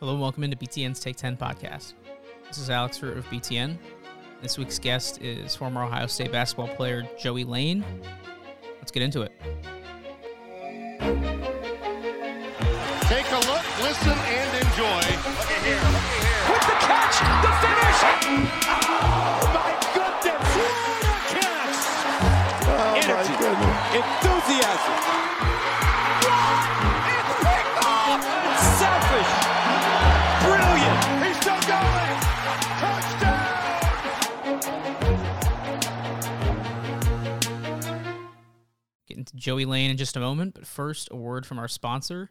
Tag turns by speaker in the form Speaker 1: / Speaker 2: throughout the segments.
Speaker 1: Hello and welcome into BTN's Take 10 podcast. This is Alex Root of BTN. This week's guest is former Ohio State basketball player Joey Lane. Let's get into it.
Speaker 2: Take a look, listen, and enjoy.
Speaker 3: Look at here, look at here. With the catch, the finish. Oh, my goodness. What a catch.
Speaker 4: Oh,
Speaker 3: Energy,
Speaker 4: my goodness.
Speaker 3: enthusiasm.
Speaker 1: Joey Lane in just a moment, but first, a word from our sponsor,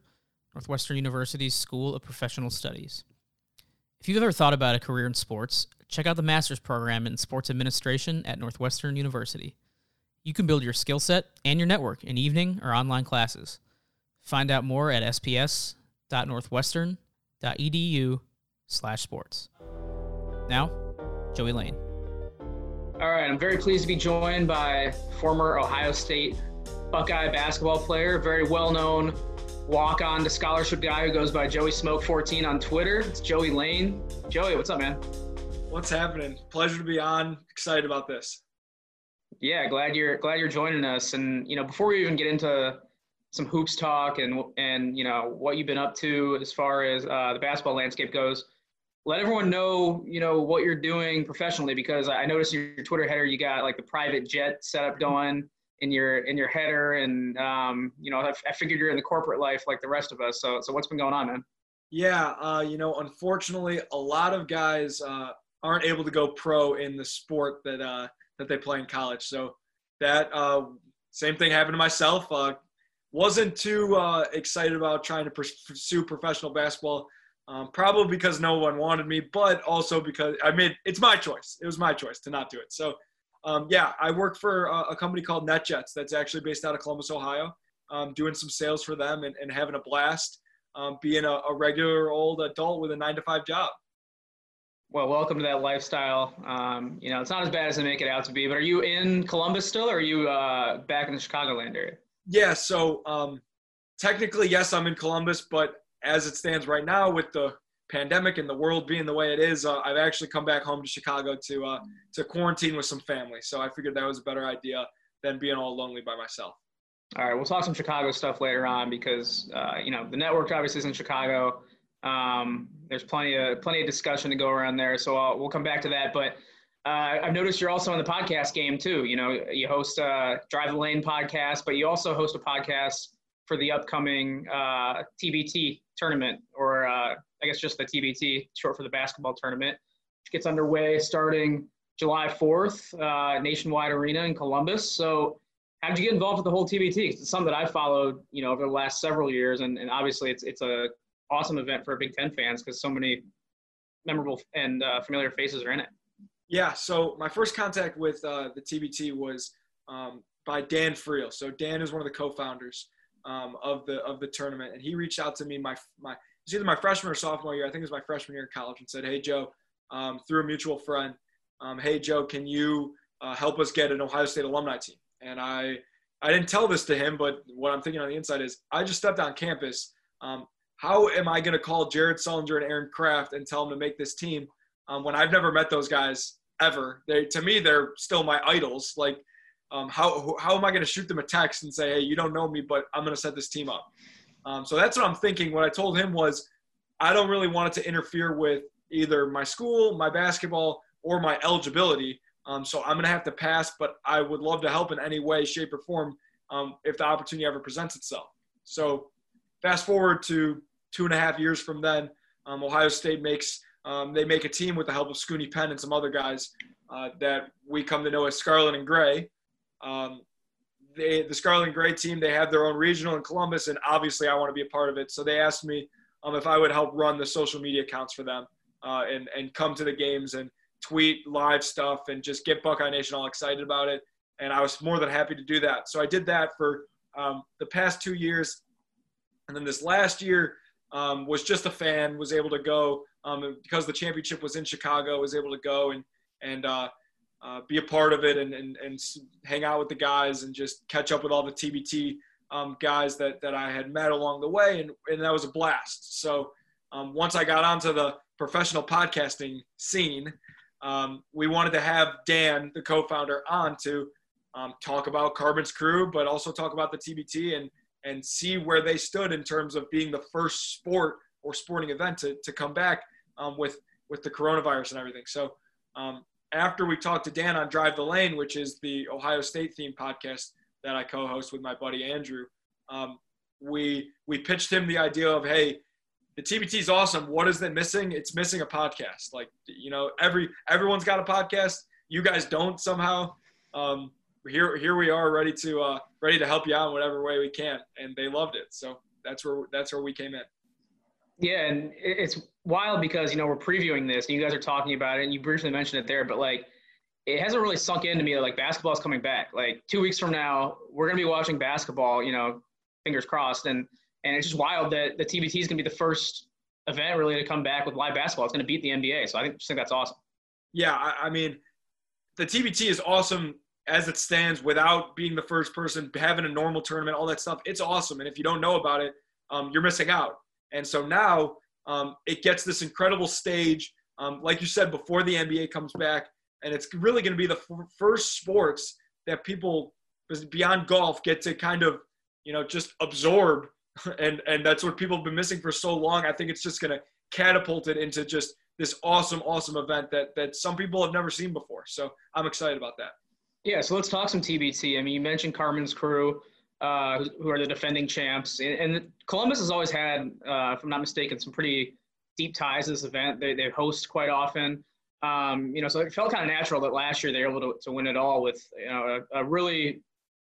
Speaker 1: Northwestern University's School of Professional Studies. If you've ever thought about a career in sports, check out the master's program in sports administration at Northwestern University. You can build your skill set and your network in evening or online classes. Find out more at sps.northwestern.edu slash sports. Now, Joey Lane. All right, I'm very pleased to be joined by former Ohio State Buckeye basketball player, very well known walk on to scholarship guy who goes by Joey Smoke 14 on Twitter. It's Joey Lane. Joey, what's up, man?
Speaker 4: What's happening? Pleasure to be on. Excited about this.
Speaker 1: Yeah, glad you're glad you're joining us. And you know, before we even get into some hoops talk and and you know what you've been up to as far as uh, the basketball landscape goes, let everyone know you know what you're doing professionally because I noticed your, your Twitter header you got like the private jet setup going in your in your header, and um, you know I, figured you're in the corporate life like the rest of us. So so what's been going on, man?
Speaker 4: Yeah, uh, you know, unfortunately, a lot of guys uh, aren't able to go pro in the sport that uh, that they play in college. So that uh, same thing happened to myself. Uh, wasn't too uh, excited about trying to pursue professional basketball. Um, probably because no one wanted me, but also because I made it's my choice. It was my choice to not do it. So, um, yeah, I work for a, a company called NetJets that's actually based out of Columbus, Ohio. Um, doing some sales for them and, and having a blast. Um, being a, a regular old adult with a nine to five job.
Speaker 1: Well, welcome to that lifestyle. Um, you know, it's not as bad as they make it out to be. But are you in Columbus still, or are you uh, back in the Chicagoland area?
Speaker 4: Yeah, so um, technically, yes, I'm in Columbus, but as it stands right now, with the pandemic and the world being the way it is, uh, I've actually come back home to Chicago to uh, to quarantine with some family. So I figured that was a better idea than being all lonely by myself.
Speaker 1: All right, we'll talk some Chicago stuff later on because uh, you know the network obviously is in Chicago. Um, there's plenty of plenty of discussion to go around there, so I'll, we'll come back to that. But uh, I've noticed you're also in the podcast game too. You know, you host a Drive the Lane podcast, but you also host a podcast for the upcoming uh, TBT tournament, or uh, I guess just the TBT, short for the basketball tournament, which gets underway starting July 4th, uh, Nationwide Arena in Columbus. So how did you get involved with the whole TBT? It's something that I followed, you know, over the last several years, and, and obviously it's it's a awesome event for Big Ten fans because so many memorable and uh, familiar faces are in it.
Speaker 4: Yeah, so my first contact with uh, the TBT was um, by Dan Friel. So Dan is one of the co-founders um, of the of the tournament, and he reached out to me my my it's either my freshman or sophomore year. I think it was my freshman year in college, and said, "Hey Joe, um, through a mutual friend, um, hey Joe, can you uh, help us get an Ohio State alumni team?" And I I didn't tell this to him, but what I'm thinking on the inside is I just stepped on campus. Um, how am I going to call Jared Sullinger and Aaron Craft and tell them to make this team um, when I've never met those guys ever? They to me they're still my idols. Like um, how how am I going to shoot them a text and say, hey, you don't know me, but I'm going to set this team up? Um, so that's what I'm thinking. What I told him was I don't really want it to interfere with either my school, my basketball, or my eligibility. Um, so I'm going to have to pass, but I would love to help in any way, shape, or form um, if the opportunity ever presents itself. So fast forward to two and a half years from then, um, Ohio State makes um, they make a team with the help of Scoonie Penn and some other guys uh, that we come to know as Scarlet and Gray. They, the Scarlet Gray team, they have their own regional in Columbus, and obviously I want to be a part of it. So they asked me um, if I would help run the social media accounts for them uh, and, and come to the games and tweet live stuff and just get Buckeye Nation all excited about it. And I was more than happy to do that. So I did that for um, the past two years. And then this last year um, was just a fan, was able to go um, because the championship was in Chicago, was able to go and, and uh, uh, be a part of it and, and, and hang out with the guys and just catch up with all the TBT um, guys that, that I had met along the way. And, and that was a blast. So um, once I got onto the professional podcasting scene, um, we wanted to have Dan, the co-founder, on to um, talk about Carmen's crew, but also talk about the TBT and and see where they stood in terms of being the first sport or sporting event to, to come back um, with with the coronavirus and everything. So um, after we talked to Dan on Drive the Lane, which is the Ohio State themed podcast that I co-host with my buddy Andrew, um, we we pitched him the idea of hey, the TBT is awesome. What is it missing? It's missing a podcast. Like you know, every everyone's got a podcast. You guys don't somehow. Um, here here we are, ready to uh, ready to help you out in whatever way we can, and they loved it. So that's where that's where we came in.
Speaker 1: Yeah, and it's wild because you know we're previewing this, and you guys are talking about it, and you briefly mentioned it there, but like it hasn't really sunk into me that like basketball is coming back. Like two weeks from now, we're gonna be watching basketball. You know, fingers crossed, and and it's just wild that the TBT is gonna be the first event really to come back with live basketball. It's gonna beat the NBA, so I think just think that's awesome.
Speaker 4: Yeah, I, I mean, the TBT is awesome as it stands without being the first person having a normal tournament, all that stuff. It's awesome, and if you don't know about it, um, you're missing out. And so now um, it gets this incredible stage, um, like you said, before the NBA comes back, and it's really going to be the f- first sports that people beyond golf get to kind of, you know, just absorb, and and that's what people have been missing for so long. I think it's just going to catapult it into just this awesome, awesome event that that some people have never seen before. So I'm excited about that.
Speaker 1: Yeah, so let's talk some TBT. I mean, you mentioned Carmen's crew uh, who are the defending champs. And, and Columbus has always had, uh, if I'm not mistaken, some pretty deep ties to this event. They, they host quite often. Um, you know, so it felt kind of natural that last year they were able to, to win it all with, you know, a, a really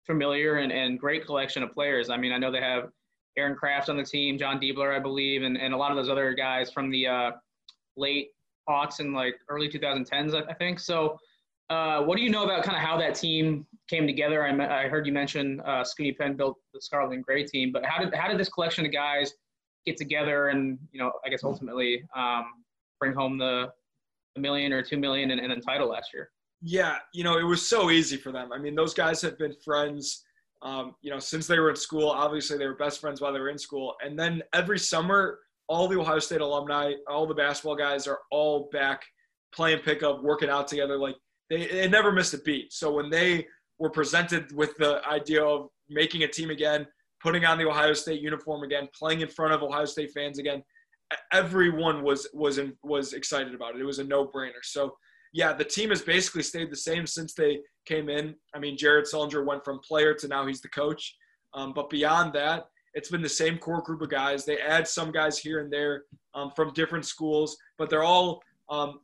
Speaker 1: familiar and, and great collection of players. I mean, I know they have Aaron Craft on the team, Jon Diebler, I believe, and, and a lot of those other guys from the uh, late aughts and like early 2010s, I, I think. So, uh, what do you know about kind of how that team came together? I, I heard you mention uh, Scoonie Penn built the Scarlet and Gray team, but how did how did this collection of guys get together and you know I guess ultimately um, bring home the million or two million and, and then title last year?
Speaker 4: Yeah, you know it was so easy for them. I mean, those guys have been friends. Um, you know, since they were in school, obviously they were best friends while they were in school. And then every summer, all the Ohio State alumni, all the basketball guys are all back playing pickup, working out together. Like they, they never missed a beat. So when they were presented with the idea of making a team again, putting on the Ohio State uniform again, playing in front of Ohio State fans again, everyone was was in, was excited about it. It was a no-brainer. So yeah, the team has basically stayed the same since they came in. I mean, Jared Sullinger went from player to now he's the coach. Um, but beyond that, it's been the same core group of guys. They add some guys here and there um, from different schools, but they're all um,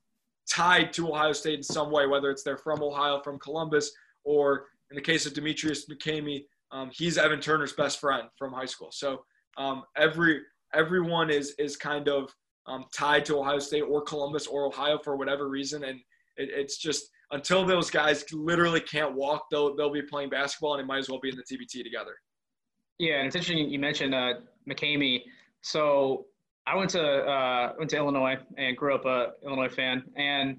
Speaker 4: tied to Ohio State in some way, whether it's they're from Ohio, from Columbus, or in the case of Demetrius McCamey, um, he's Evan Turner's best friend from high school. So um, every everyone is is kind of um, tied to Ohio State or Columbus or Ohio for whatever reason, and it, it's just until those guys literally can't walk, they'll they'll be playing basketball, and they might as well be in the TBT together.
Speaker 1: Yeah, and it's interesting you mentioned uh, McCamey. So I went to uh, went to Illinois and grew up a Illinois fan, and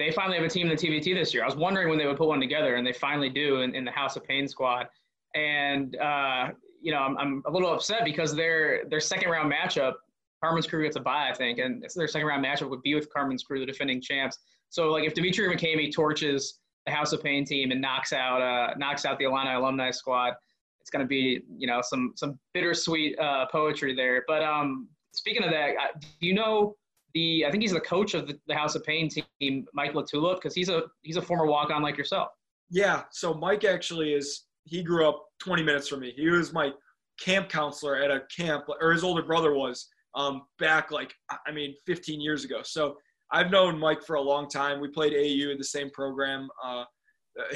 Speaker 1: they finally have a team in the TBT this year. I was wondering when they would put one together, and they finally do in, in the House of Pain squad. And uh, you know, I'm, I'm a little upset because their their second round matchup, Carmen's crew gets a bye, I think, and their second round matchup would be with Carmen's crew, the defending champs. So like if Demetri McCamey torches the House of Pain team and knocks out uh, knocks out the Illini alumni squad, it's going to be you know some some bittersweet uh, poetry there. But um, speaking of that, do you know the? I think he's the coach of the, the House of Pain team, Mike LaTulip, because he's a he's a former walk on like yourself.
Speaker 4: Yeah. So Mike actually is. He grew up 20 minutes from me. He was my camp counselor at a camp, or his older brother was um, back like I mean 15 years ago. So I've known Mike for a long time. We played AU in the same program. Uh,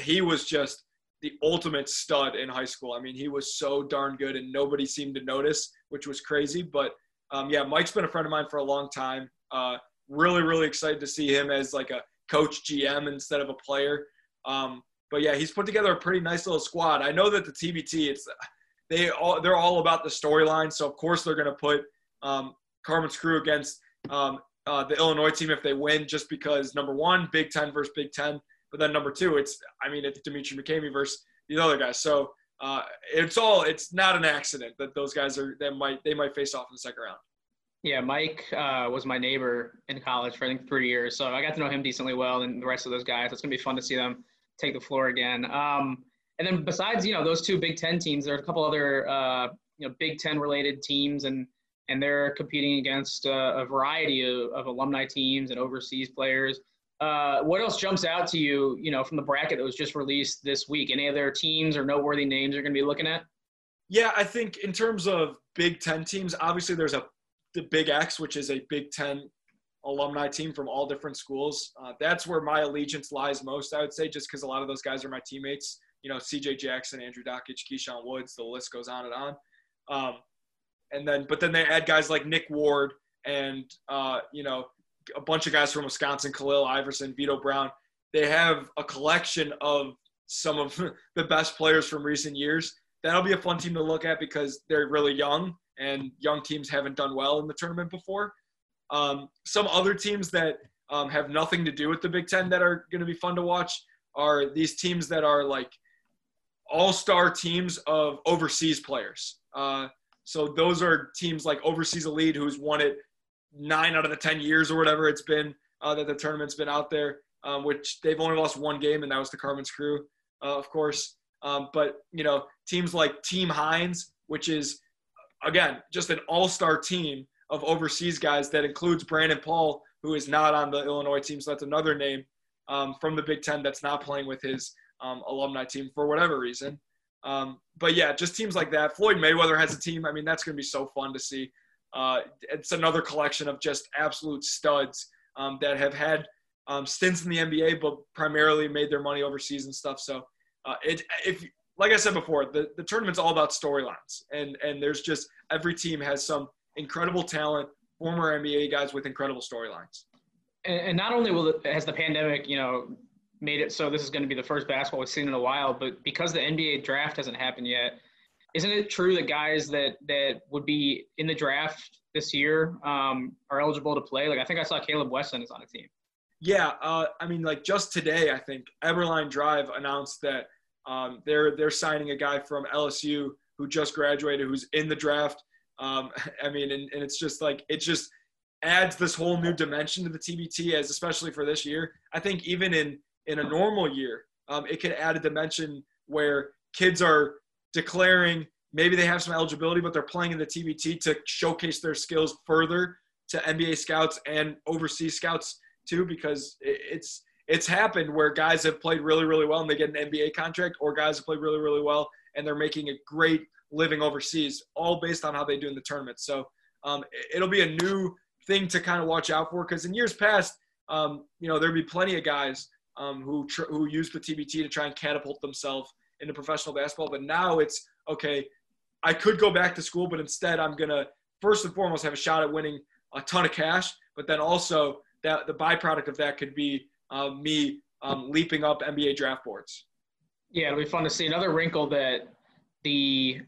Speaker 4: he was just the ultimate stud in high school. I mean, he was so darn good, and nobody seemed to notice, which was crazy. But um, yeah, Mike's been a friend of mine for a long time. Uh, really, really excited to see him as like a coach GM instead of a player. Um, but yeah, he's put together a pretty nice little squad. I know that the TBT, it's they all they're all about the storyline. So of course they're going to put um, Carmen's crew against um, uh, the Illinois team if they win, just because number one, Big Ten versus Big Ten, but then number two, it's I mean it's Demetri McCamey versus the other guys. So uh, it's all it's not an accident that those guys are that might they might face off in the second round.
Speaker 1: Yeah, Mike uh, was my neighbor in college for I think three years, so I got to know him decently well, and the rest of those guys. It's gonna be fun to see them take the floor again. Um, and then besides, you know, those two Big Ten teams, there's a couple other uh, you know Big Ten related teams, and and they're competing against uh, a variety of, of alumni teams and overseas players. Uh, what else jumps out to you, you know, from the bracket that was just released this week? Any other teams or noteworthy names you're going to be looking at?
Speaker 4: Yeah, I think in terms of Big Ten teams, obviously there's a the Big X, which is a Big Ten alumni team from all different schools. Uh, that's where my allegiance lies most, I would say, just because a lot of those guys are my teammates. You know, C.J. Jackson, Andrew Dakich, Keyshawn Woods, the list goes on and on. Um, and then, but then they add guys like Nick Ward and uh, you know a bunch of guys from Wisconsin, Khalil Iverson, Vito Brown. They have a collection of some of the best players from recent years. That'll be a fun team to look at because they're really young and young teams haven't done well in the tournament before. Um, some other teams that um, have nothing to do with the Big Ten that are going to be fun to watch are these teams that are like all-star teams of overseas players. Uh, so those are teams like Overseas Elite, who's won it nine out of the ten years or whatever it's been uh, that the tournament's been out there. Um, which they've only lost one game, and that was the Carmen's Crew, uh, of course. Um, but you know, teams like Team Hines, which is again, just an all-star team of overseas guys that includes Brandon Paul, who is not on the Illinois team. So that's another name um, from the Big Ten that's not playing with his um, alumni team for whatever reason. Um, but yeah, just teams like that. Floyd Mayweather has a team. I mean, that's going to be so fun to see. Uh, it's another collection of just absolute studs um, that have had um, stints in the NBA, but primarily made their money overseas and stuff. So uh, it, if like I said before, the, the tournament's all about storylines. And, and there's just every team has some incredible talent, former NBA guys with incredible storylines.
Speaker 1: And, and, not only will it, has the pandemic, you know, made it so this is going to be the first basketball we've seen in a while, but because the NBA draft hasn't happened yet, isn't it true that guys that that would be in the draft this year um, are eligible to play? Like I think I saw Kaleb Wesson is on a team.
Speaker 4: Yeah, uh, I mean, like just today, I think Eberlein Drive announced that um, they're they're signing a guy from LSU who just graduated, who's in the draft. Um, I mean, and, and it's just like it just adds this whole new dimension to the TBT, as especially for this year. I think even in in a normal year, um, it could add a dimension where kids are declaring maybe they have some eligibility, but they're playing in the TBT to showcase their skills further to NBA scouts and overseas scouts too, because it's it's happened where guys have played really, really well and they get an NBA contract, or guys have played really, really well and they're making a great living overseas, all based on how they do in the tournament. So um, it'll be a new thing to kind of watch out for because in years past, um, you know, there'd be plenty of guys um, who tr- who use the TBT to try and catapult themselves into professional basketball. But now it's okay. I could go back to school, but instead I'm gonna first and foremost have a shot at winning a ton of cash. But then also that the byproduct of that could be me um, leaping up NBA draft boards.
Speaker 1: Yeah, it'll be fun to see. Another wrinkle that the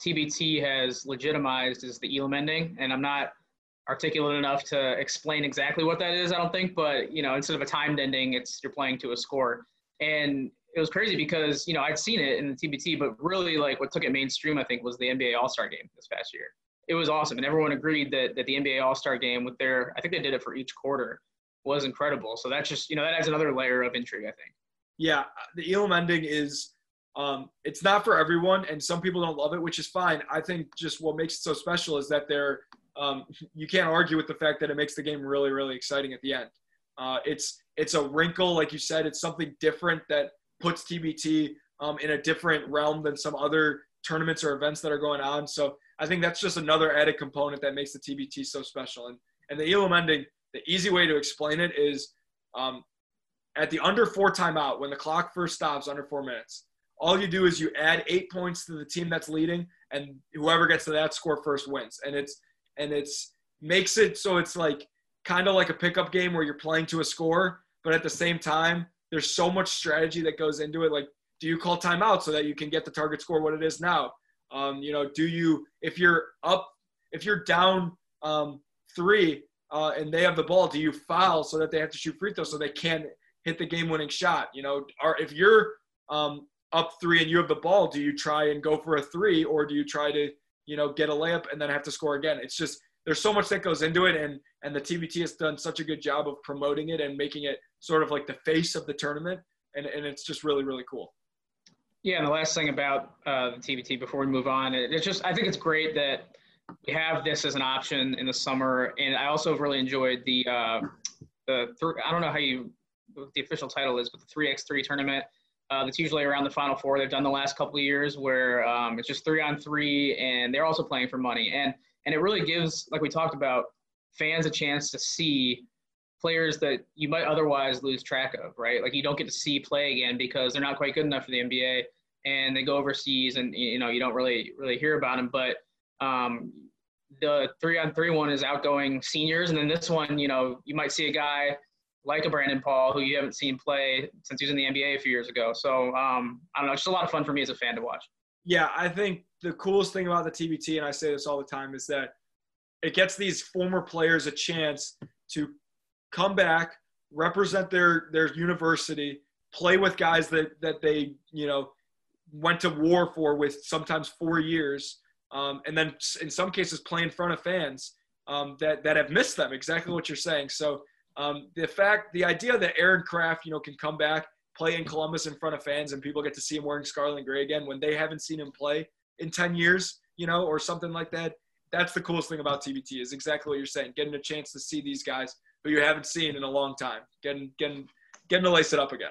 Speaker 1: TBT has legitimized is the Elam ending, and I'm not articulate enough to explain exactly what that is. I don't think, but you know, instead of a timed ending, it's you're playing to a score, and it was crazy because you know I'd seen it in the TBT, but really like what took it mainstream, I think, was the NBA All Star Game this past year. It was awesome, and everyone agreed that that the NBA All Star Game with their I think they did it for each quarter was incredible. So that's just you know that adds another layer of intrigue, I think.
Speaker 4: Yeah, the Elam ending is um, it's not for everyone, and some people don't love it, which is fine. I think just what makes it so special is that they're um, you can't argue with the fact that it makes the game really, really exciting at the end. Uh, it's it's a wrinkle, like you said, it's something different that puts TBT um, in a different realm than some other tournaments or events that are going on. So I think that's just another added component that makes the TBT so special. And and the Elam ending the easy way to explain it is um, at the under four timeout, when the clock first stops under four minutes, all you do is you add eight points to the team that's leading, and whoever gets to that score first wins. And it's and it's makes it so it's like kind of like a pickup game where you're playing to a score, but at the same time, there's so much strategy that goes into it. Like, do you call timeout so that you can get the target score what it is now? Um, you know, do you if you're up if you're down um, three uh, and they have the ball, do you foul so that they have to shoot free throws so they can't hit the game-winning shot? You know, or if you're um, up three and you have the ball, do you try and go for a three, or do you try to you know get a layup and then have to score again? It's just there's so much that goes into it, and and the TBT has done such a good job of promoting it and making it sort of like the face of the tournament, and and it's just really really cool.
Speaker 1: Yeah, and the last thing about uh, the TBT before we move on, it, it's just I think it's great that we have this as an option in the summer, and I also really enjoyed the uh, the th- I don't know how you the official title is, but the three x three tournament. Uh, that's usually around the final four. They've done the last couple of years where um, it's just three on three, and they're also playing for money. And and it really gives, like we talked about, fans a chance to see players that you might otherwise lose track of, right? Like you don't get to see play again because they're not quite good enough for the NBA, and they go overseas, and you know you don't really really hear about them. But um, the three on three one is outgoing seniors, and then this one, you know, you might see a guy like a Brandon Paul who you haven't seen play since he was in the NBA a few years ago. So um, I don't know, it's just a lot of fun for me as a fan to watch.
Speaker 4: Yeah, I think the coolest thing about the TBT, and I say this all the time, is that it gets these former players a chance to come back, represent their their university, play with guys that that they you know went to war for with sometimes four years, um, and then in some cases play in front of fans um, that that have missed them. Exactly what you're saying. So um, the fact, the idea that Aaron Craft, you know, can come back, play in Columbus in front of fans, and people get to see him wearing scarlet and gray again when they haven't seen him play in 10 years, you know, or something like that. That's the coolest thing about TBT is exactly what you're saying. Getting a chance to see these guys who you haven't seen in a long time, getting getting getting to lace it up again.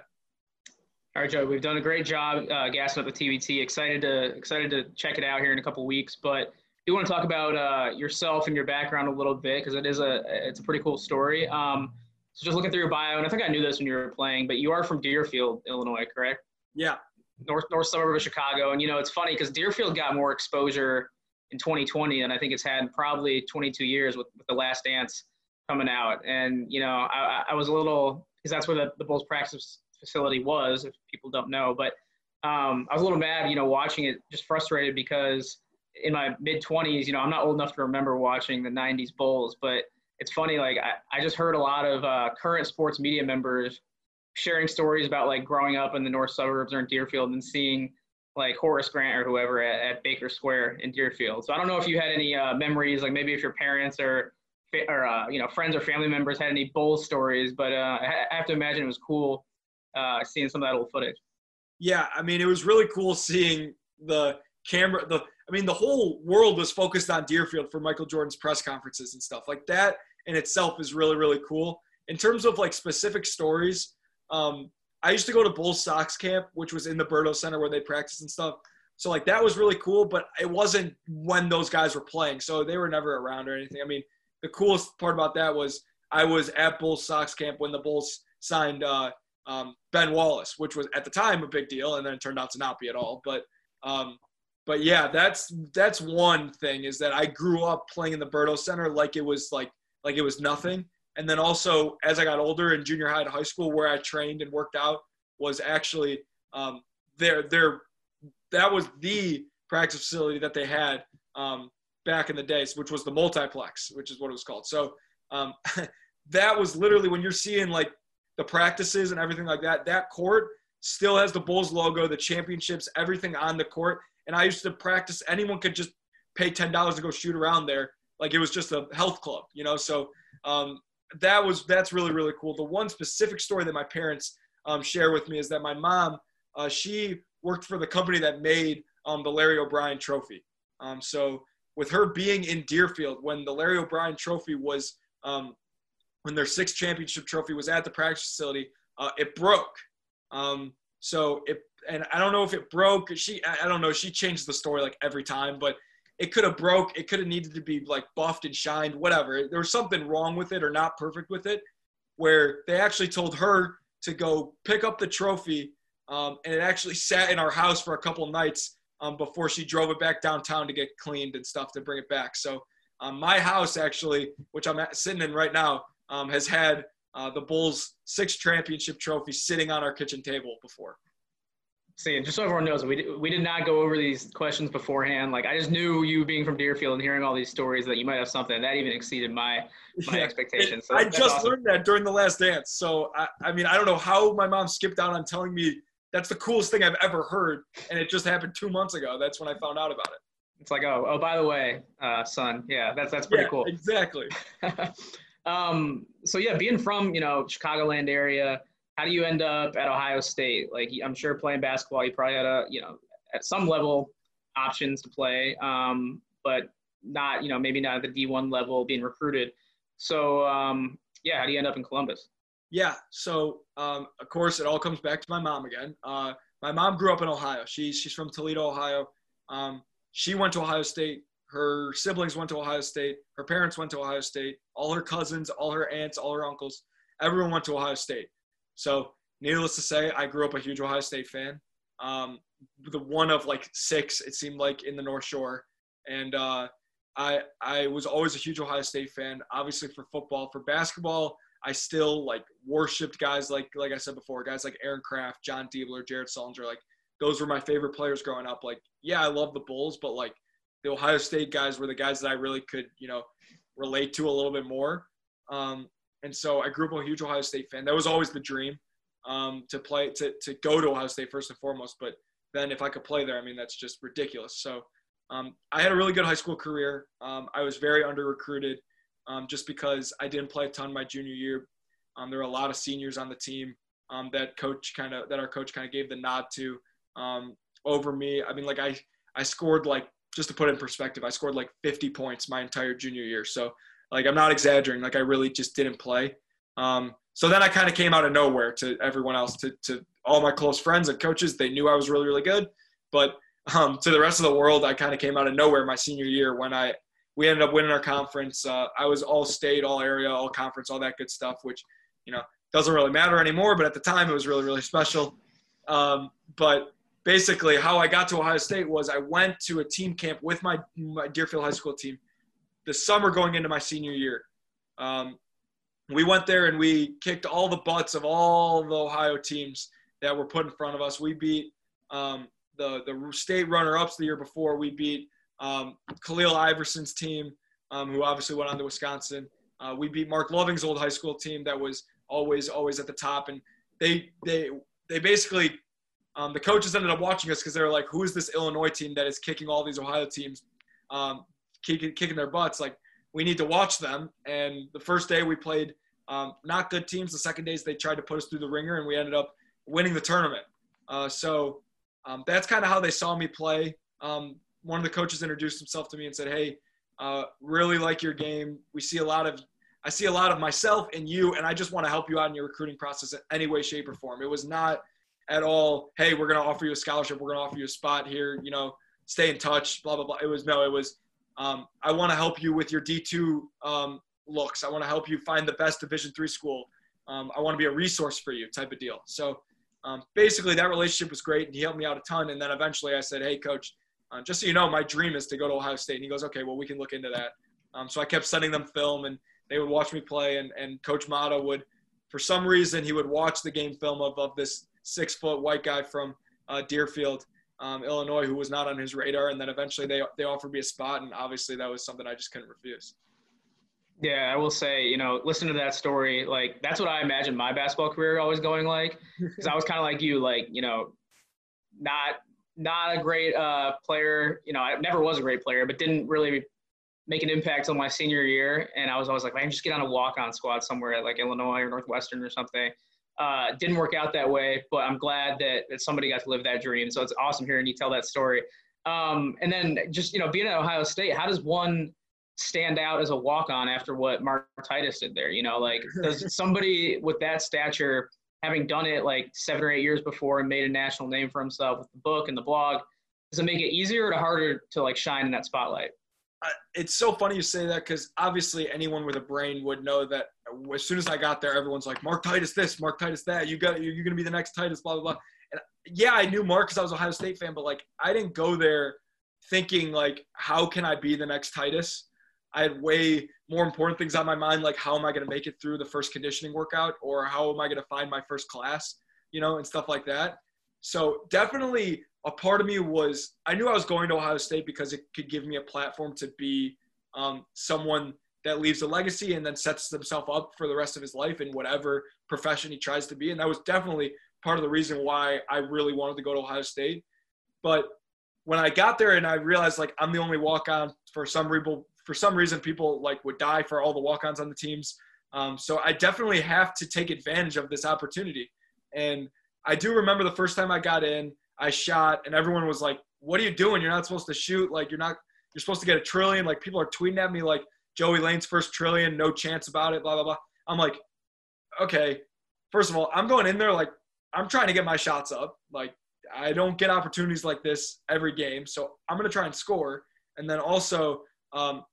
Speaker 1: All right, Joe, we've done a great job uh, gassing up the TBT. Excited to excited to check it out here in a couple weeks, but do want to talk about uh, yourself and your background a little bit because it is a it's a pretty cool story. Um, so just looking through your bio, and I think I knew this when you were playing, but you are from Deerfield, Illinois, correct?
Speaker 4: Yeah.
Speaker 1: North north suburb of Chicago, and you know it's funny because Deerfield got more exposure in 2020 than I think it's had probably 22 years with, with the Last Dance coming out, and you know I, I was a little because that's where the, the Bulls practice facility was, if people don't know, but um, I was a little mad, you know, watching it, just frustrated because in my mid 20s, you know, I'm not old enough to remember watching the 90s Bulls, but it's funny, like, I, I just heard a lot of uh, current sports media members sharing stories about like growing up in the north suburbs or in Deerfield and seeing like Horace Grant or whoever at, at Baker Square in Deerfield. So I don't know if you had any uh, memories, like maybe if your parents or or uh, you know friends or family members had any Bulls stories, but uh, I have to imagine it was cool uh, seeing some of that old footage.
Speaker 4: Yeah, I mean, it was really cool seeing the camera. The I mean, the whole world was focused on Deerfield for Michael Jordan's press conferences and stuff like that. In itself is really really cool. In terms of like specific stories, um, I used to go to Bulls Sox camp, which was in the Berto Center where they practice and stuff. So like that was really cool, but it wasn't when those guys were playing, so they were never around or anything. I mean, the coolest part about that was I was at Bulls Sox camp when the Bulls signed uh, um, Ben Wallace, which was at the time a big deal, and then it turned out to not be at all. But um, but yeah, that's that's one thing is that I grew up playing in the Berto Center like it was like like it was nothing. And then also as I got older in junior high to high school, where I trained and worked out was actually um, there. There, that was the practice facility that they had um, back in the days, which was the multiplex, which is what it was called. So um, that was literally when you're seeing like the practices and everything like that. That court still has the Bulls logo, the championships, everything on the court. And I used to practice. Anyone could just pay ten dollars to go shoot around there, like it was just a health club, you know. So um, that was that's really really cool. The one specific story that my parents um, share with me is that my mom, uh, she worked for the company that made um, the Larry O'Brien Trophy. Um, so with her being in Deerfield when the Larry O'Brien Trophy was um, when their sixth championship trophy was at the practice facility, uh, it broke. Um, so it, and I don't know if it broke. She, I don't know. She changed the story like every time, but it could have broke. It could have needed to be like buffed and shined, whatever. There was something wrong with it or not perfect with it, where they actually told her to go pick up the trophy, um, and it actually sat in our house for a couple nights um, before she drove it back downtown to get cleaned and stuff to bring it back. So um, my house actually, which I'm at, sitting in right now, um, has had uh, the Bulls' six championship trophy sitting on our kitchen table before.
Speaker 1: See, just so everyone knows, we did, we did not go over these questions beforehand. Like, I just knew you being from Deerfield and hearing all these stories that you might have something that even exceeded my my yeah. expectations.
Speaker 4: So I just awesome. learned that during the last dance. So I, I mean, I don't know how my mom skipped out on telling me that's the coolest thing I've ever heard, and it just happened two months ago. That's when I found out about it.
Speaker 1: It's like, oh, oh, by the way, uh, son, yeah, that's that's pretty
Speaker 4: yeah,
Speaker 1: cool.
Speaker 4: Exactly.
Speaker 1: um, so yeah, being from you know Chicagoland area, how do you end up at Ohio State? Like, I'm sure playing basketball, you probably had a you know at some level options to play, um, but not you know maybe not at the D1 level being recruited. So um, yeah, how do you end up in Columbus?
Speaker 4: Yeah, so um, of course it all comes back to my mom again. Uh, my mom grew up in Ohio. She's she's from Toledo, Ohio. Um, she went to Ohio State. Her siblings went to Ohio State. Her parents went to Ohio State. All her cousins, all her aunts, all her uncles, everyone went to Ohio State. So, needless to say, I grew up a huge Ohio State fan. Um, the one of like six, it seemed like, in the North Shore, and uh, I I was always a huge Ohio State fan. Obviously for football, for basketball, I still like worshipped guys like like I said before, guys like Aaron Craft, Jon Diebler, Jared Sullinger. Like those were my favorite players growing up. Like yeah, I love the Bulls, but like the Ohio State guys were the guys that I really could you know relate to a little bit more. Um, and so I grew up a huge Ohio State fan. That was always the dream um, to play to to go to Ohio State first and foremost. But then if I could play there, I mean that's just ridiculous. So um, I had a really good high school career. Um, I was very under recruited um, just because I didn't play a ton my junior year. Um, there were a lot of seniors on the team that coach kind of that our coach kind of gave the nod to over me. I mean, like I I scored like just to put in perspective, I scored like 50 points my entire junior year. So like I'm not exaggerating. Like I really just didn't play. Um, so then I kind of came out of nowhere to everyone else, to to all my close friends and coaches. They knew I was really really good, but um, to the rest of the world, I kind of came out of nowhere my senior year when I we ended up winning our conference. Uh, I was all state, all area, all conference, all that good stuff, which you know doesn't really matter anymore. But at the time, it was really really special. Um, but basically, how I got to Ohio State was I went to a team camp with my my Deerfield High School team the summer going into my senior year. Um, we went there and we kicked all the butts of all the Ohio teams that were put in front of us. We beat um, the the state runner-ups the year before. We beat um, Khalil Iverson's team, um, who obviously went on to Wisconsin. Uh, we beat Marc Loving's old high school team that was always always at the top, and they they they basically um, the coaches ended up watching us because they were like, "Who is this Illinois team that is kicking all these Ohio teams, um, kicking kicking their butts?" Like we need to watch them. And the first day we played um, not good teams. The second days they tried to put us through the ringer, and we ended up winning the tournament. Uh, so um, that's kind of how they saw me play. Um, one of the coaches introduced himself to me and said, "Hey, uh, really like your game. We see a lot of, I see a lot of myself in you, and I just want to help you out in your recruiting process in any way, shape, or form." It was not at all, "Hey, we're going to offer you a scholarship. We're going to offer you a spot here. You know, stay in touch." Blah blah blah. It was no. It was, um, I want to help you with your D two um, looks. I want to help you find the best Division three school. Um, I want to be a resource for you, type of deal. So um, basically, that relationship was great, and he helped me out a ton. And then eventually, I said, "Hey, coach, uh, just so you know, my dream is to go to Ohio State." And he goes, "Okay, well, we can look into that." Um, so I kept sending them film, and they would watch me play. And, and Coach Matta would, for some reason, he would watch the game film of, of this six foot white guy from uh, Deerfield, um, Illinois, who was not on his radar. And then eventually, they they offered me a spot, and obviously, that was something I just couldn't refuse.
Speaker 1: Yeah, I will say, you know, listen to that story. Like, that's what I imagined my basketball career always going like. Because I was kind of like you, like, you know, not not a great uh, player. You know, I never was a great player, but didn't really make an impact until my senior year. And I was always like, man, just get on a walk-on squad somewhere at like Illinois or Northwestern or something. Uh, didn't work out that way, but I'm glad that, that somebody got to live that dream. So it's awesome hearing you tell that story. Um, and then just, you know, being at Ohio State, how does one – stand out as a walk on after what Mark Titus did there. You know, like does somebody with that stature, having done it like seven or eight years before and made a national name for himself with the book and the blog, does it make it easier or harder to like shine in that spotlight?
Speaker 4: Uh, it's so funny you say that because obviously anyone with a brain would know that as soon as I got there, everyone's like, Mark Titus this, Mark Titus that. You got you're, to be the next Titus, blah blah blah. And yeah, I knew Mark because I was Ohio State fan, but like I didn't go there thinking like, how can I be the next Titus? I had way more important things on my mind, like how am I to make it through the first conditioning workout, or how am I to find my first class, you know, and stuff like that. So definitely a part of me was I knew I was going to Ohio State because it could give me a platform to be um, someone that leaves a legacy and then sets himself up for the rest of his life in whatever profession he tries to be. And that was definitely part of the reason why I really wanted to go to Ohio State. But when I got there and I realized like I'm the only walk on for some reason, for some reason people like would die for all the walk ons on the teams. Um, so I definitely have to take advantage of this opportunity. And I do remember the first time I got in, I shot, and everyone was like, "What are you doing? You're not supposed to shoot. Like you're not. You're supposed to get a trillion. Like people are tweeting at me like Joey Lane's first trillion, no chance about it. Blah blah blah. I'm like, okay. First of all, I'm going in there like I'm trying to get my shots up. Like I don't get opportunities like this every game, so I'm gonna try and score. And then also, um,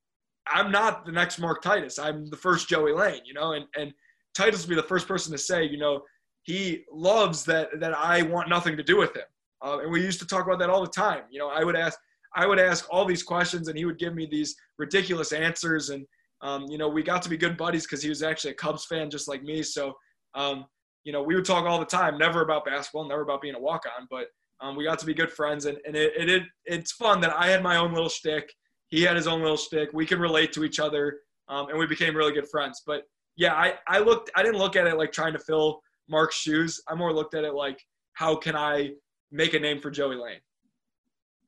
Speaker 4: I'm not the next Mark Titus. I'm the first Joey Lane, you know, and and Titus will be the first person to say, you know, he loves that that I want nothing to do with him. Uh, and we used to talk about that all the time. You know, I would ask I would ask all these questions, and he would give me these ridiculous answers. And um, you know, we got to be good buddies because he was actually a Cubs fan just like me. So um, you know, we would talk all the time, never about basketball, never about being a walk on, but um, we got to be good friends. And, and it, it, it, it's fun that I had my own little shtick. He had his own little shtick. We could relate to each other, um, and we became really good friends. But yeah, I, I looked, I didn't look at it like trying to fill Mark's shoes. I more looked at it like, how can I make a name for Joey Lane?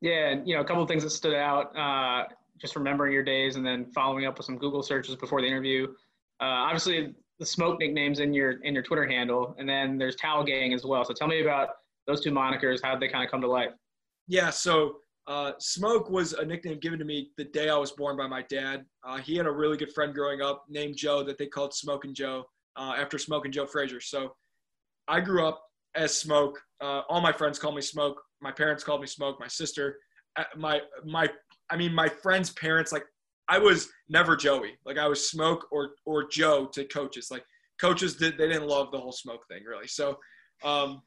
Speaker 1: Yeah, and you know, a couple of things that stood out. Uh, just remembering your days and then following up with some Google searches before the interview. Uh, obviously, the smoke nicknames in your in your Twitter handle, and then there's Towel Gang as well. So tell me about those two monikers. How did they kind of come to life?
Speaker 4: Yeah, so uh, Smoke was a nickname given to me the day I was born by my dad. Uh, he had a really good friend growing up named Joe that they called Smokin' Joe uh, after Smokin' Joe Frazier. So I grew up as Smoke. Uh, all my friends call me Smoke. My parents called me Smoke. My sister, uh, my my, I mean my friends' parents like I was never Joey. Like I was Smoke or or Joe to coaches. Like coaches did they didn't love the whole Smoke thing really. So um,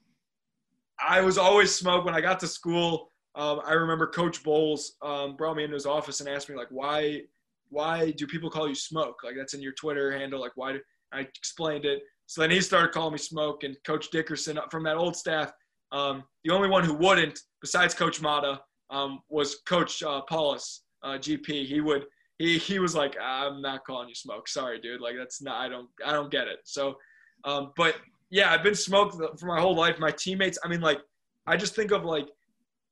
Speaker 4: I was always Smoke. When I got to school, um, I remember Coach Boals um, brought me into his office and asked me like, why why do people call you Smoke? Like that's in your Twitter handle. Like why? Do, I explained it. So then he started calling me Smoke, and Coach Dickerson from that old staff. Um, the only one who wouldn't, besides Coach Matta, um, was Coach uh, Paulus, uh, GP. He would he he was like, I'm not calling you smoke. Sorry, dude. Like that's not. I don't I don't get it. So, um, but yeah, I've been smoked for my whole life. My teammates. I mean, like, I just think of like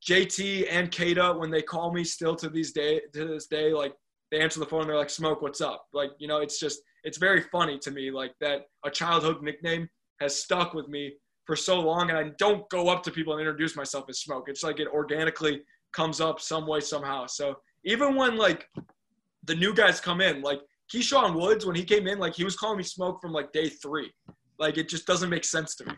Speaker 4: JT and Kata when they call me still to these day to this day. Like they answer the phone, and they're like, "Smoke, what's up?" Like you know, it's just it's very funny to me like that a childhood nickname has stuck with me for so long, and I don't go up to people and introduce myself as Smoke. It's like it organically comes up some way somehow. So even when like the new guys come in. Like Keyshawn Woods, when he came in, like he was calling me smoke from like day three. Like it just doesn't make sense to me.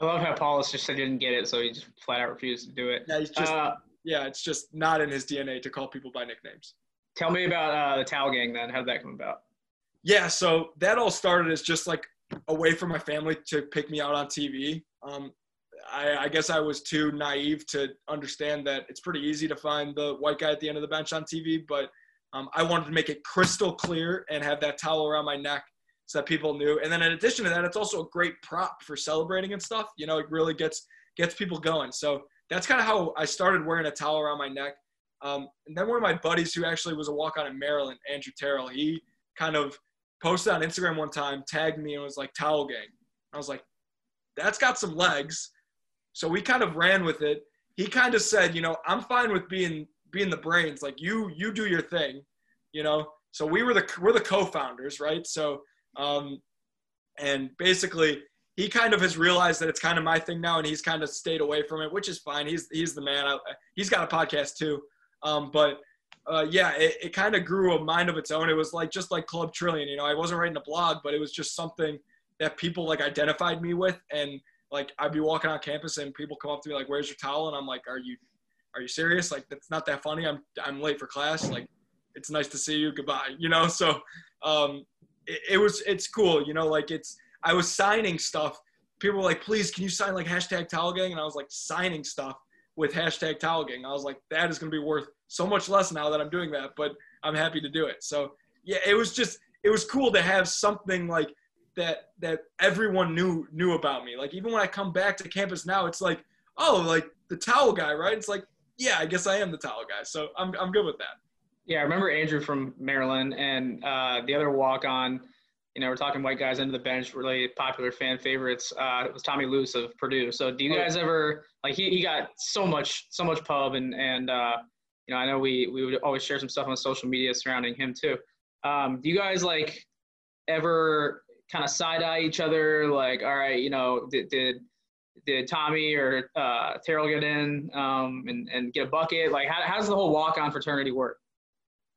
Speaker 1: I love how Paulus just said he didn't get it, so he just flat out refused to do it.
Speaker 4: Yeah, he's just uh, yeah, it's just not in his DNA to call people by nicknames.
Speaker 1: Tell me about uh, the Towel Gang then. How did that come about?
Speaker 4: Yeah, so that all started as just like a way for my family to pick me out on TV. Um, I, I, guess I was too naive to understand that it's pretty easy to find the white guy at the end of the bench on TV, but um, I wanted to make it crystal clear and have that towel around my neck so that people knew. And then in addition to that, it's also a great prop for celebrating and stuff. You know, it really gets gets people going. So that's kind of how I started wearing a towel around my neck. Um, and then one of my buddies who actually was a walk on in Maryland, Andrew Terrell, he kind of posted on Instagram one time, tagged me, and was like, Towel Gang. I was like, that's got some legs. So we kind of ran with it. He kind of said, you know, I'm fine with being being the brains like you you do your thing you know so we were the we're the co-founders right so um and basically he kind of has realized that it's kind of my thing now and he's kind of stayed away from it which is fine he's he's the man I, he's got a podcast too um but uh, yeah it, it kind of grew a mind of its own it was like just like club trillion you know i wasn't writing a blog but it was just something that people like identified me with and like i'd be walking on campus and people come up to me like where's your towel and i'm like are you are you serious? Like that's not that funny. I'm I'm late for class. Like it's nice to see you. Goodbye. You know. So um, it, it was it's cool. You know, like it's I was signing stuff. People were like, please, can you sign like hashtag towel gang? And I was like signing stuff with hashtag towel gang. I was like, that is to be worth so much less now that I'm doing that, but I'm happy to do it. So yeah, it was just it was cool to have something like that that everyone knew knew about me. Like even when I come back to campus now, it's like, oh, like the towel guy, right? It's like, yeah, I guess I am the towel guy. So I'm, I'm good with that.
Speaker 1: Yeah, I remember Andrew from Maryland and uh, the other walk on. you know, we're talking white guys into the bench, really popular fan favorites. Uh, it was Tommy Luce of Purdue. So do you
Speaker 4: Oh.
Speaker 1: guys ever like he, he got so much so much pub and and uh, you know I know we we would always share some stuff on social media surrounding him too. Um, do you guys like ever kind of side eye each other? Like, all right, you know, did did, did Tommy or uh, Terrell get in um, and and get a bucket? Like, how, how does the whole walk on fraternity work?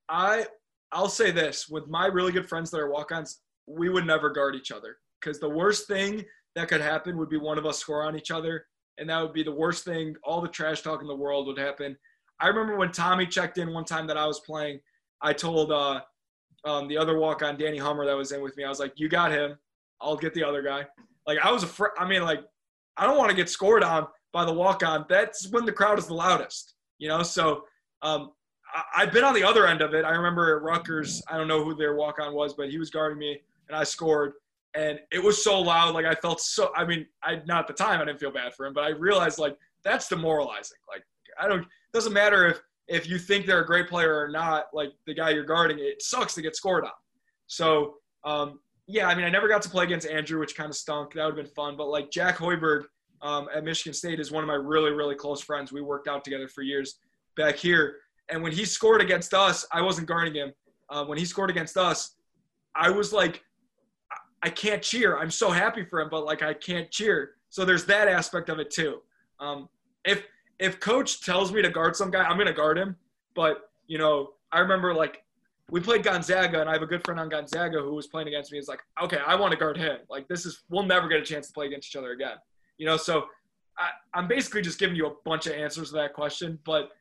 Speaker 4: I I'll say this with my really good friends that are walk-ons, we would never guard each other because the worst thing that could happen would be one of us score on each other, and that would be the worst thing. All the trash talk in the world would happen. I remember when Tommy checked in one time that I was playing. I told uh, um, the other walk-on, Danny Hummer, that was in with me. I was like, "You got him. I'll get the other guy." Like I was afraid. I mean, like I don't want to get scored on by the walk-on. That's when the crowd is the loudest, you know. So um, I- I've been on the other end of it. I remember at Rutgers, I don't know who their walk on was, but he was guarding me and I scored. And it was so loud. Like I felt so, I mean, I, not at the time, I didn't feel bad for him, but I realized like that's demoralizing. Like I don't, doesn't matter if, if you think they're a great player or not, like the guy you're guarding, it sucks to get scored on. So, um, yeah, I mean, I never got to play against Andrew, which kind of stunk. That would have been fun. But like Jack Hoiberg um, at Michigan State is one of my really, really close friends. We worked out together for years back here. And when he scored against us, I wasn't guarding him. Uh, when he scored against us, I was like, I- I can't cheer. I'm so happy for him, but like I can't cheer. So there's that aspect of it too. Um, if if coach tells me to guard some guy, I'm gonna guard him. But you know, I remember like we played Gonzaga, and I have a good friend on Gonzaga who was playing against me. He's like, okay, I want to guard him. Like this is we'll never get a chance to play against each other again. You know, so I, I'm basically just giving you a bunch of answers to that question, but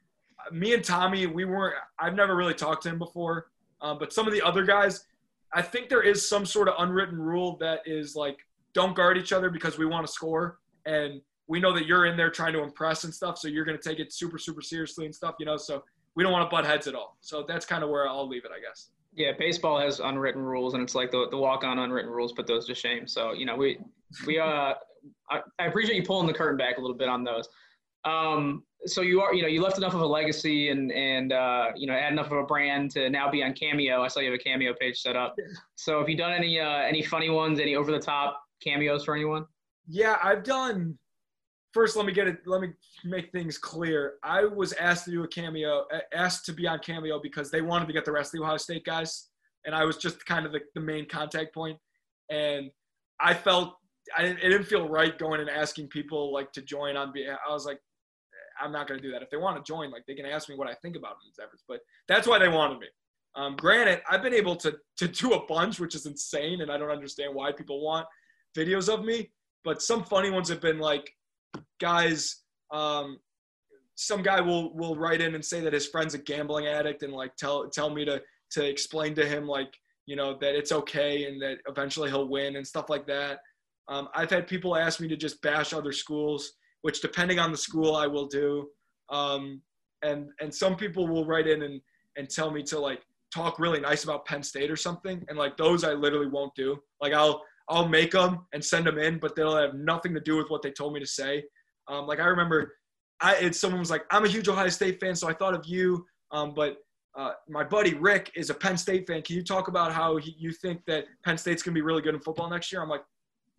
Speaker 4: me and Tommy, we weren't. I've never really talked to him before, um, but some of the other guys, I think there is some sort of unwritten rule that is like, don't guard each other because we want to score, and we know that you're in there trying to impress and stuff, so you're going to take it super, super seriously and stuff, you know. So we don't want to butt heads at all. So that's kind of where I'll leave it, I guess.
Speaker 1: Yeah, baseball has unwritten rules, and it's like the, the walk on unwritten rules put those to shame. So you know, we we uh, I, I appreciate you pulling the curtain back a little bit on those. Um, so you are, you know, you left enough of a legacy and and uh, you know, had enough of a brand to now be on Cameo. I saw you have a Cameo page set up. So have you done any uh, any funny ones, any over the top cameos for anyone?
Speaker 4: Yeah, I've done. First, let me get it. Let me make things clear. I was asked to do a cameo, asked to be on cameo because they wanted to get the rest of the Ohio State guys, and I was just kind of the, the main contact point. And I felt I didn't, it didn't feel right going and asking people like to join on. I was like, I'm not going to do that. If they want to join, like they can ask me what I think about these efforts. But that's why they wanted me. Um, granted, I've been able to to do a bunch, which is insane, and I don't understand why people want videos of me. But some funny ones have been like guys. Um, some guy will will write in and say that his friend's a gambling addict, and like tell tell me to to explain to him like you know that it's okay and that eventually he'll win and stuff like that. Um, I've had people ask me to just bash other schools, which depending on the school I will do. Um, and and some people will write in and and tell me to like talk really nice about Penn State or something, and like those I literally won't do. Like I'll I'll make them and send them in, but they'll have nothing to do with what they told me to say. Um, like I remember, I it's someone was like, I'm a huge Ohio State fan, so I thought of you. Um, but uh, my buddy Rick is a Penn State fan. Can you talk about how he, you think that Penn State's gonna be really good in football next year? I'm like,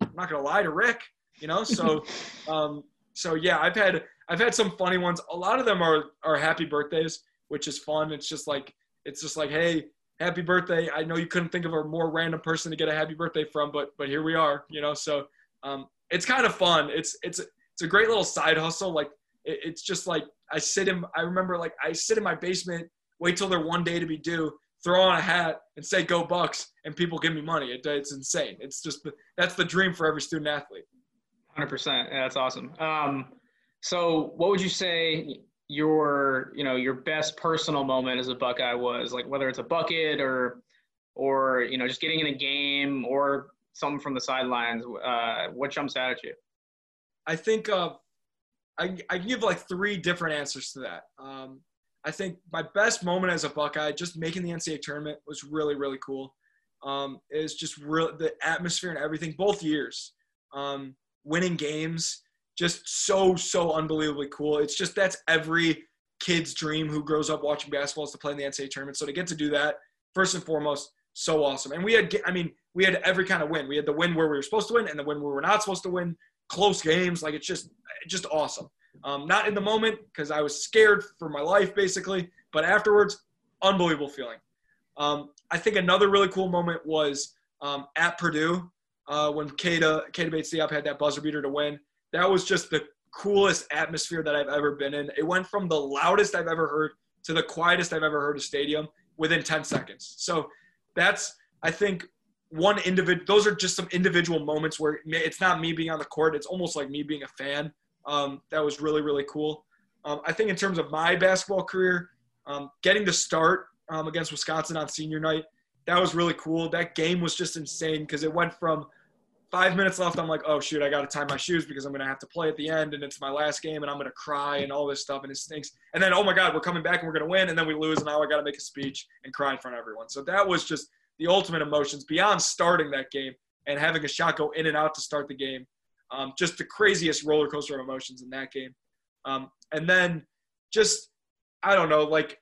Speaker 4: I'm not gonna lie to Rick, you know. So, um, so yeah, I've had I've had some funny ones. A lot of them are are happy birthdays, which is fun. It's just like it's just like, hey, happy birthday. I know you couldn't think of a more random person to get a happy birthday from, but but here we are, you know. So um, it's kind of fun. It's it's it's a great little side hustle. Like it, it's just like I sit in. I remember like I sit in my basement, wait till they're one day to be due, throw on a hat and say "Go Bucks," and people give me money. It, it's insane. It's just that's the dream for every student athlete.
Speaker 1: Hundred percent. That's awesome. Um, so what would you say your you know your best personal moment as a Buckeye was? Like whether it's a bucket or or you know just getting in a game or something from the sidelines. Uh, what jumps out at you?
Speaker 4: I think uh, I I give like three different answers to that. Um, I think my best moment as a Buckeye, just making the NCAA tournament, was really really cool. Um, is just real the atmosphere and everything both years. Um, winning games, just so so unbelievably cool. It's just that's every kid's dream who grows up watching basketball is to play in the NCAA tournament. So to get to do that, first and foremost, so awesome. And we had, I mean, we had every kind of win. We had the win where we were supposed to win and the win where we were not supposed to win. Close games, like it's just just awesome. Um, not in the moment because I was scared for my life basically, but afterwards, unbelievable feeling. Um, I think another really cool moment was um, at Purdue uh, when Keita Keita Bates-Diop had that buzzer beater to win. That was just the coolest atmosphere that I've ever been in. It went from the loudest I've ever heard to the quietest I've ever heard a stadium within 10 seconds. So that's I think one individual those are just some individual moments where it's not me being on the court it's almost like me being a fan um, that was really really cool um, i think in terms of my basketball career um, getting to start um, against wisconsin on senior night that was really cool that game was just insane because it went from five minutes left i'm like oh shoot i gotta tie my shoes because i'm gonna have to play at the end and it's my last game and i'm gonna cry and all this stuff and it stinks and then oh my god we're coming back and we're gonna win and then we lose and now i gotta make a speech and cry in front of everyone so that was just the ultimate emotions beyond starting that game and having a shot go in and out to start the game. Um, just the craziest roller coaster of emotions in that game. Um, and then just, I don't know, like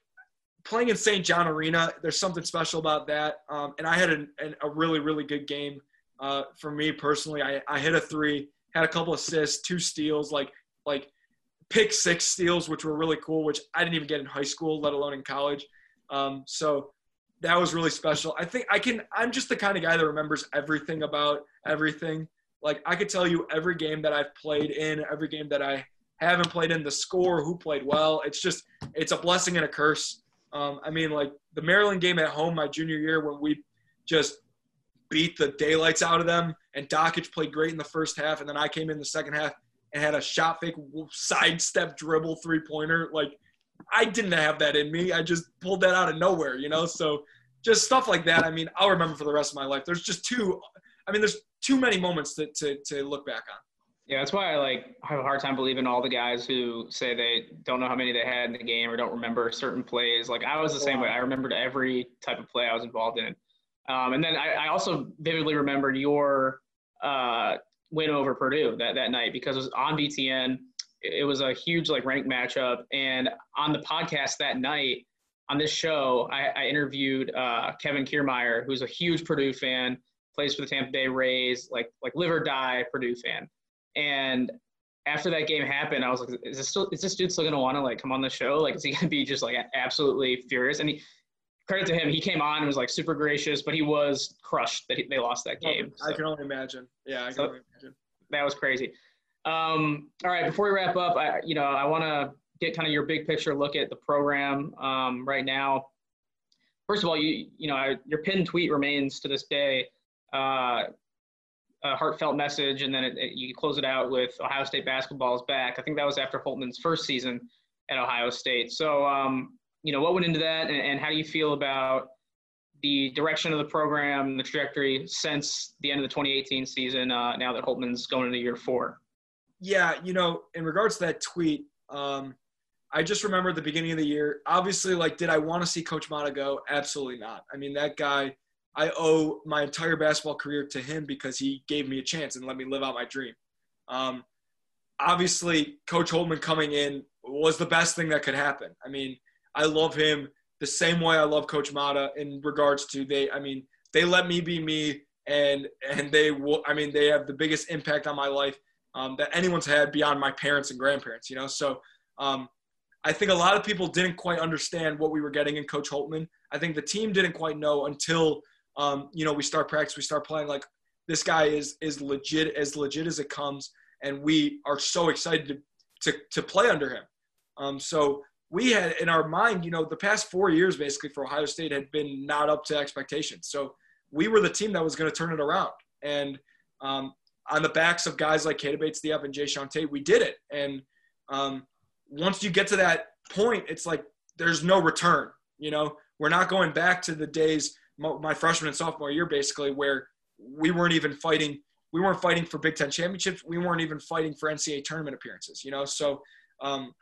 Speaker 4: playing in St. John Arena, there's something special about that. Um, and I had a, a, really, really good game uh, for me personally. I, I hit a three, had a couple assists, two steals, like, like pick six steals, which were really cool, which I didn't even get in high school, let alone in college. Um, so that was really special. I think I can. I'm just the kind of guy that remembers everything about everything. Like I could tell you every game that I've played in, every game that I haven't played in, the score, who played well. It's just it's a blessing and a curse. Um, I mean, like the Maryland game at home my junior year when we just beat the daylights out of them, and Dakich played great in the first half, and then I came in the second half and had a shot fake sidestep dribble three pointer. Like I didn't have that in me. I just pulled that out of nowhere, you know? So just stuff like that. I mean, I'll remember for the rest of my life. There's just too, I mean, there's too many moments to, to, to look back on.
Speaker 1: Yeah, that's why I like have a hard time believing all the guys who say they don't know how many they had in the game or don't remember certain plays. Like I was the same way. I remembered every type of play I was involved in. Um, and then I, I, also vividly remembered your uh, win over Purdue that, that night because it was on BTN it was a huge like ranked matchup. And on the podcast that night, on this show, I, I interviewed uh, Kevin Kiermaier, who's a huge Purdue fan, plays for the Tampa Bay Rays, like like live or die Purdue fan. And after that game happened, I was like, is this still is this dude still gonna want to like come on the show? Like, is he gonna be just like absolutely furious? And he credit to him, he came on and was like super gracious, but he was crushed that he, they lost that game.
Speaker 4: I so. can only imagine. Yeah, I can so only imagine.
Speaker 1: That was crazy. Um, all right, before we wrap up, I, you know, I want to get kind of your big picture look at the program um, right now. First of all, you you know, your pinned tweet remains to this day uh, a heartfelt message, and then it, it, you close it out with Ohio State basketball is back. I think that was after Holtmann's first season at Ohio State. So, um, you know, what went into that, and, and how do you feel about the direction of the program, the trajectory since the end of the 2018 season? Uh, now that Holtmann's going into year four
Speaker 4: yeah, you know, in regards to that tweet, um, I just remember at the beginning of the year, obviously, like, did I want to see Coach Matta go? Absolutely not. I mean, that guy, I owe my entire basketball career to him because he gave me a chance and let me live out my dream. Um, obviously, Coach Holtmann coming in was the best thing that could happen. I mean, I love him the same way I love Coach Matta in regards to they. I mean, they let me be me, and and they will. I mean, they have the biggest impact on my life um, that anyone's had beyond my parents and grandparents, you know? So um, I think a lot of people didn't quite understand what we were getting in Coach Holtmann. I think the team didn't quite know until, um, you know, we start practice, we start playing like this guy is, is legit, as legit as it comes. And we are so excited to, to, to play under him. Um, so we had in our mind, you know, the past four years basically for Ohio State had been not up to expectations. So we were the team that was going to turn it around. And um, on the backs of guys like Keita Bates-Diop and Jae'Sean Tate, we did it. And um, once you get to that point, it's like there's no return. You know, we're not going back to the days my freshman and sophomore year, basically, where we weren't even fighting. We weren't fighting for Big Ten championships. We weren't even fighting for NCAA tournament appearances. You know, so um,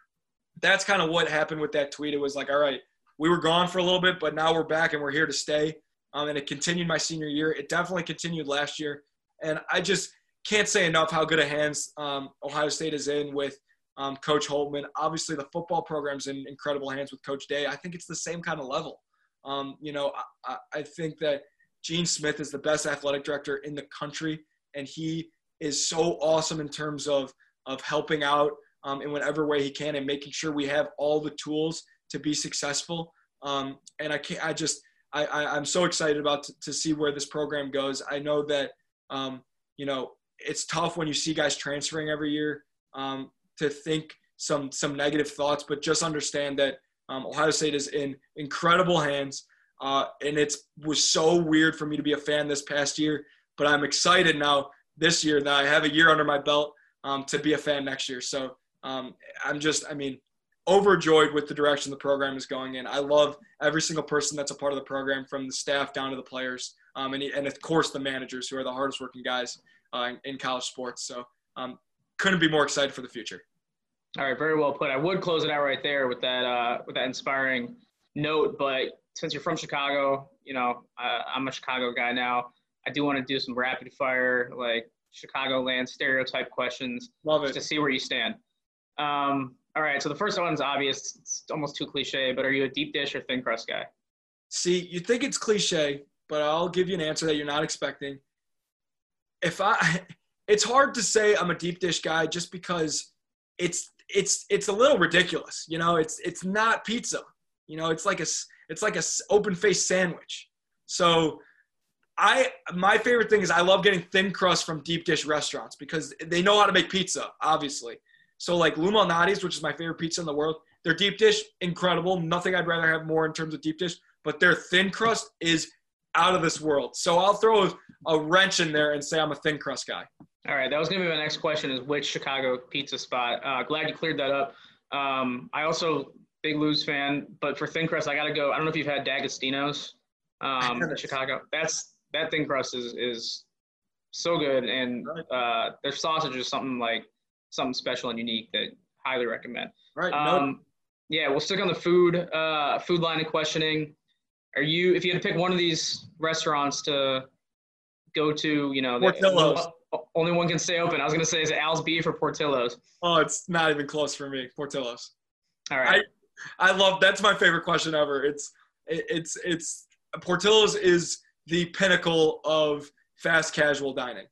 Speaker 4: that's kind of what happened with that tweet. It was like, all right, we were gone for a little bit, but now we're back and we're here to stay. Um, and it continued my senior year. It definitely continued last year. And I just can't say enough how good a hands um, Ohio State is in with um, Coach Holtmann. Obviously, the football program's in incredible hands with Coach Day. I think it's the same kind of level. Um, you know, I, I, think that Gene Smith is the best athletic director in the country, and he is so awesome in terms of of helping out um, in whatever way he can and making sure we have all the tools to be successful. Um, and I can't, I just, I, I, am so excited about to, to, see where this program goes. I know that, um, you know, it's tough when you see guys transferring every year um, to think some some negative thoughts, but just understand that um, Ohio State is in incredible hands. Uh, and it was so weird for me to be a fan this past year, but I'm excited now this year that I have a year under my belt um, to be a fan next year. So um, I'm just, I mean, overjoyed with the direction the program is going in. I love every single person that's a part of the program, from the staff down to the players, um, and, and of course the managers, who are the hardest working guys uh, in, in, college sports. So um, couldn't be more excited for the future.
Speaker 1: All right, very well put. I would close it out right there with that uh, with that inspiring note, but since you're from Chicago, you know uh, I'm a Chicago guy now. I do want to do some rapid fire like Chicagoland stereotype questions.
Speaker 4: Love it.
Speaker 1: to see where you stand. Um, all right, so the first one's obvious. It's almost too cliche, but are you a deep dish or thin crust guy?
Speaker 4: See, you think it's cliche, but I'll give you an answer that you're not expecting. If I, it's hard to say I'm a deep dish guy just because it's it's it's a little ridiculous. You know, it's it's not pizza. You know, it's like a it's like a open face sandwich. So I my favorite thing is I love getting thin crust from deep dish restaurants because they know how to make pizza, obviously. So like Lou Malnati's, which is my favorite pizza in the world, their deep dish incredible. Nothing I'd rather have more in terms of deep dish, but their thin crust is out of this world. So I'll throw a, wrench in there and say I'm a thin crust guy.
Speaker 1: All right, that was gonna be my next question: is which Chicago pizza spot? Uh, glad you cleared that up. Um, I also big Lou's fan, but for thin crust, I gotta go. I don't know if you've had D'Agostino's um, in Chicago. That's that thin crust is is so good, and uh, their sausage is something like something special and unique that highly recommend.
Speaker 4: Right.
Speaker 1: Um, Yeah, we'll stick on the food uh, food line of questioning. Are you if you had to pick one of these restaurants to go to, you know,
Speaker 4: Portillo's.
Speaker 1: only one can stay open. I was gonna say is it Al's Beef or Portillo's?
Speaker 4: Oh, it's not even close for me. Portillo's.
Speaker 1: All right.
Speaker 4: I, I love that's my favorite question ever. It's it, it's it's Portillo's is the pinnacle of fast casual dining.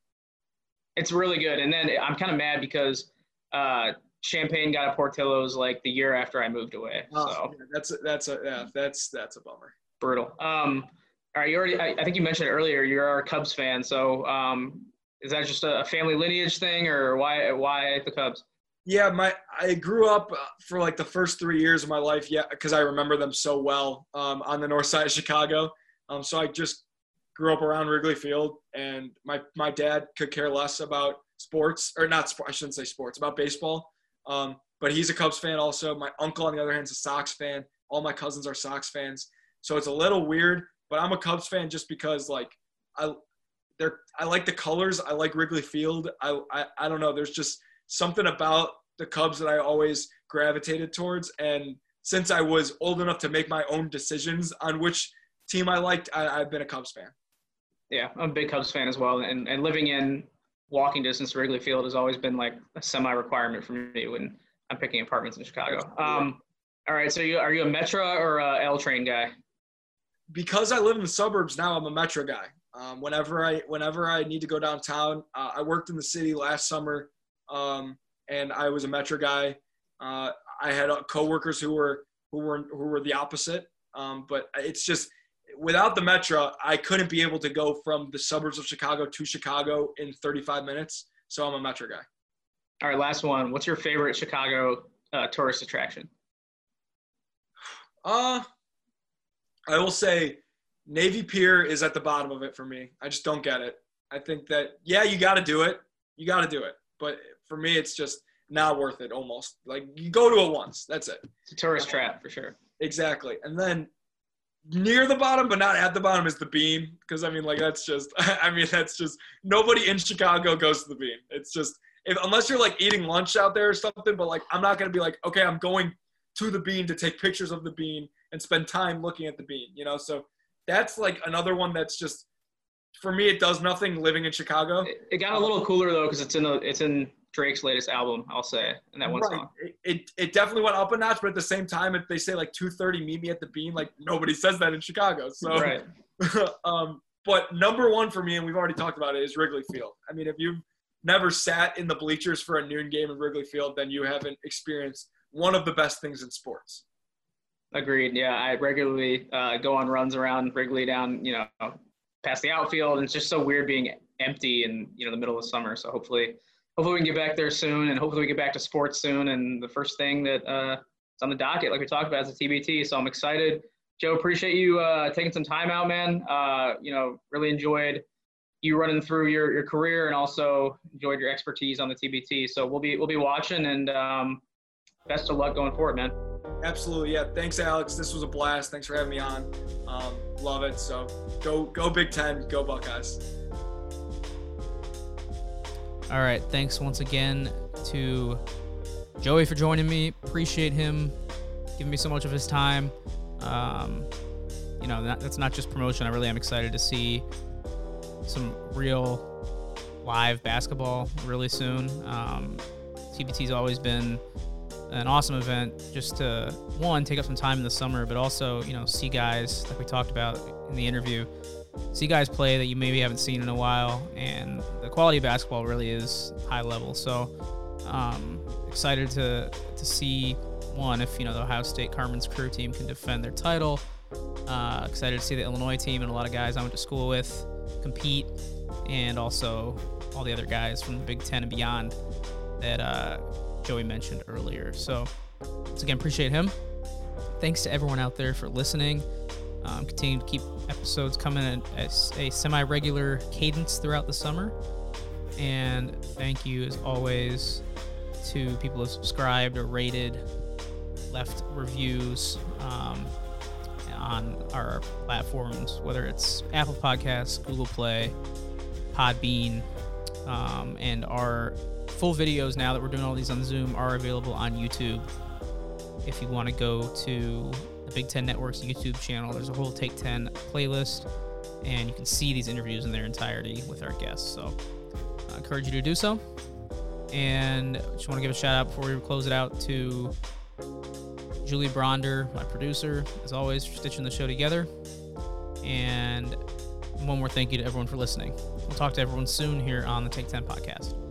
Speaker 1: It's really good. And then I'm kind of mad because uh, Champaign got a Portillo's like the year after I moved away. Oh, so
Speaker 4: yeah, that's a, that's a yeah that's that's a bummer.
Speaker 1: Brutal. Um, all right, you already. I, I think you mentioned earlier you're a Cubs fan. So um, is that just a family lineage thing, or why why the Cubs?
Speaker 4: Yeah, my I grew up uh, for like the first three years of my life. Yeah, because I remember them so well um, on the north side of Chicago. Um, so I just grew up around Wrigley Field, and my my dad could care less about sports or not. I shouldn't say sports about baseball. Um, but he's a Cubs fan also. My uncle, on the other hand, is a Sox fan. All my cousins are Sox fans. So it's a little weird, but I'm a Cubs fan just because like I they're I like the colors. I like Wrigley Field. I, I I don't know. There's just something about the Cubs that I always gravitated towards. And since I was old enough to make my own decisions on which team I liked, I, I've been a Cubs fan.
Speaker 1: Yeah, I'm a big Cubs fan as well, and and living in walking distance to Wrigley Field has always been like a semi requirement for me when I'm picking apartments in Chicago. Um, all right, so you are you a Metra or a L train guy?
Speaker 4: Because I live in the suburbs now, I'm a Metra guy. Um, whenever I whenever I need to go downtown, uh, I worked in the city last summer, um, and I was a Metra guy. Uh, I had uh, coworkers who were who were who were the opposite, um, but it's just without the Metra, I couldn't be able to go from the suburbs of Chicago to Chicago in 35 minutes. So I'm a Metra guy.
Speaker 1: All right, last one. What's your favorite Chicago uh, tourist attraction?
Speaker 4: Uh, I will say Navy Pier is at the bottom of it for me. I just don't get it. I think that, yeah, you got to do it. You got to do it. But for me, it's just not worth it almost. Like, you go to it once. That's it.
Speaker 1: It's a tourist trap for sure.
Speaker 4: Exactly. And then near the bottom but not at the bottom is the bean because i mean like that's just i mean that's just nobody in chicago goes to the bean it's just if, unless you're like eating lunch out there or something but like i'm not going to be like okay i'm going to the bean to take pictures of the bean and spend time looking at the bean you know? So that's like another one that's just for me it does nothing living in chicago.
Speaker 1: It, it got a little cooler though because it's in the it's in Drake's latest album, I'll say, in that one right. song.
Speaker 4: It, it, it definitely went up a notch, but at the same time, if they say like 2:30, meet me at the Bean, like nobody says that in Chicago. So,
Speaker 1: right.
Speaker 4: um, But number one for me, and we've already talked about it, is Wrigley Field. I mean, if you've never sat in the bleachers for a noon game in Wrigley Field, then you haven't experienced one of the best things in sports.
Speaker 5: Agreed. Yeah, I regularly uh, go on runs around Wrigley down, you know, past the outfield, and it's just so weird being empty in you know the middle of summer. So hopefully, hopefully we can get back there soon, and hopefully we get back to sports soon. And the first thing that uh, is on the docket, like we talked about, is the TBT. So I'm excited. Joe, appreciate you uh, taking some time out, man. Uh, you know, really enjoyed you running through your, your career and also enjoyed your expertise on the TBT. So we'll be we'll be watching and um, best of luck going forward, man.
Speaker 4: Absolutely, yeah. Thanks, Alex. This was a blast. Thanks for having me on. Um, love it. So go go Big Ten, go Buckeyes.
Speaker 1: All right. Thanks once again to Joey for joining me. Appreciate him giving me so much of his time. Um, you know, that, that's not just promotion. I really am excited to see some real live basketball really soon. Um, TBT's always been an awesome event just to one take up some time in the summer, but also you know see guys like we talked about in the interview, see guys play that you maybe haven't seen in a while, and the quality of basketball really is high level. So um, excited to to see one if you know the Ohio State Carmen's crew team can defend their title. Uh, excited to see the Illinois team and a lot of guys I went to school with compete, and also all the other guys from the Big Ten and beyond that uh, Joey mentioned earlier. So, once again, appreciate him. Thanks to everyone out there for listening. Um, continue to keep episodes coming at a semi regular cadence throughout the summer. And thank you, as always, to people who subscribed or rated, left reviews um, on our platforms, whether it's Apple Podcasts, Google Play, Podbean, um, and our full videos now that we're doing all these on Zoom are available on YouTube. If you want to go to the Big Ten Network's YouTube channel, there's a whole Take 10 playlist, and you can see these interviews in their entirety with our guests. So I encourage you to do so. And just want to give a shout out before we close it out to Julie Bronder, my producer, as always, for stitching the show together. And one more thank you to everyone for listening. We'll talk to everyone soon here on the Take 10 podcast.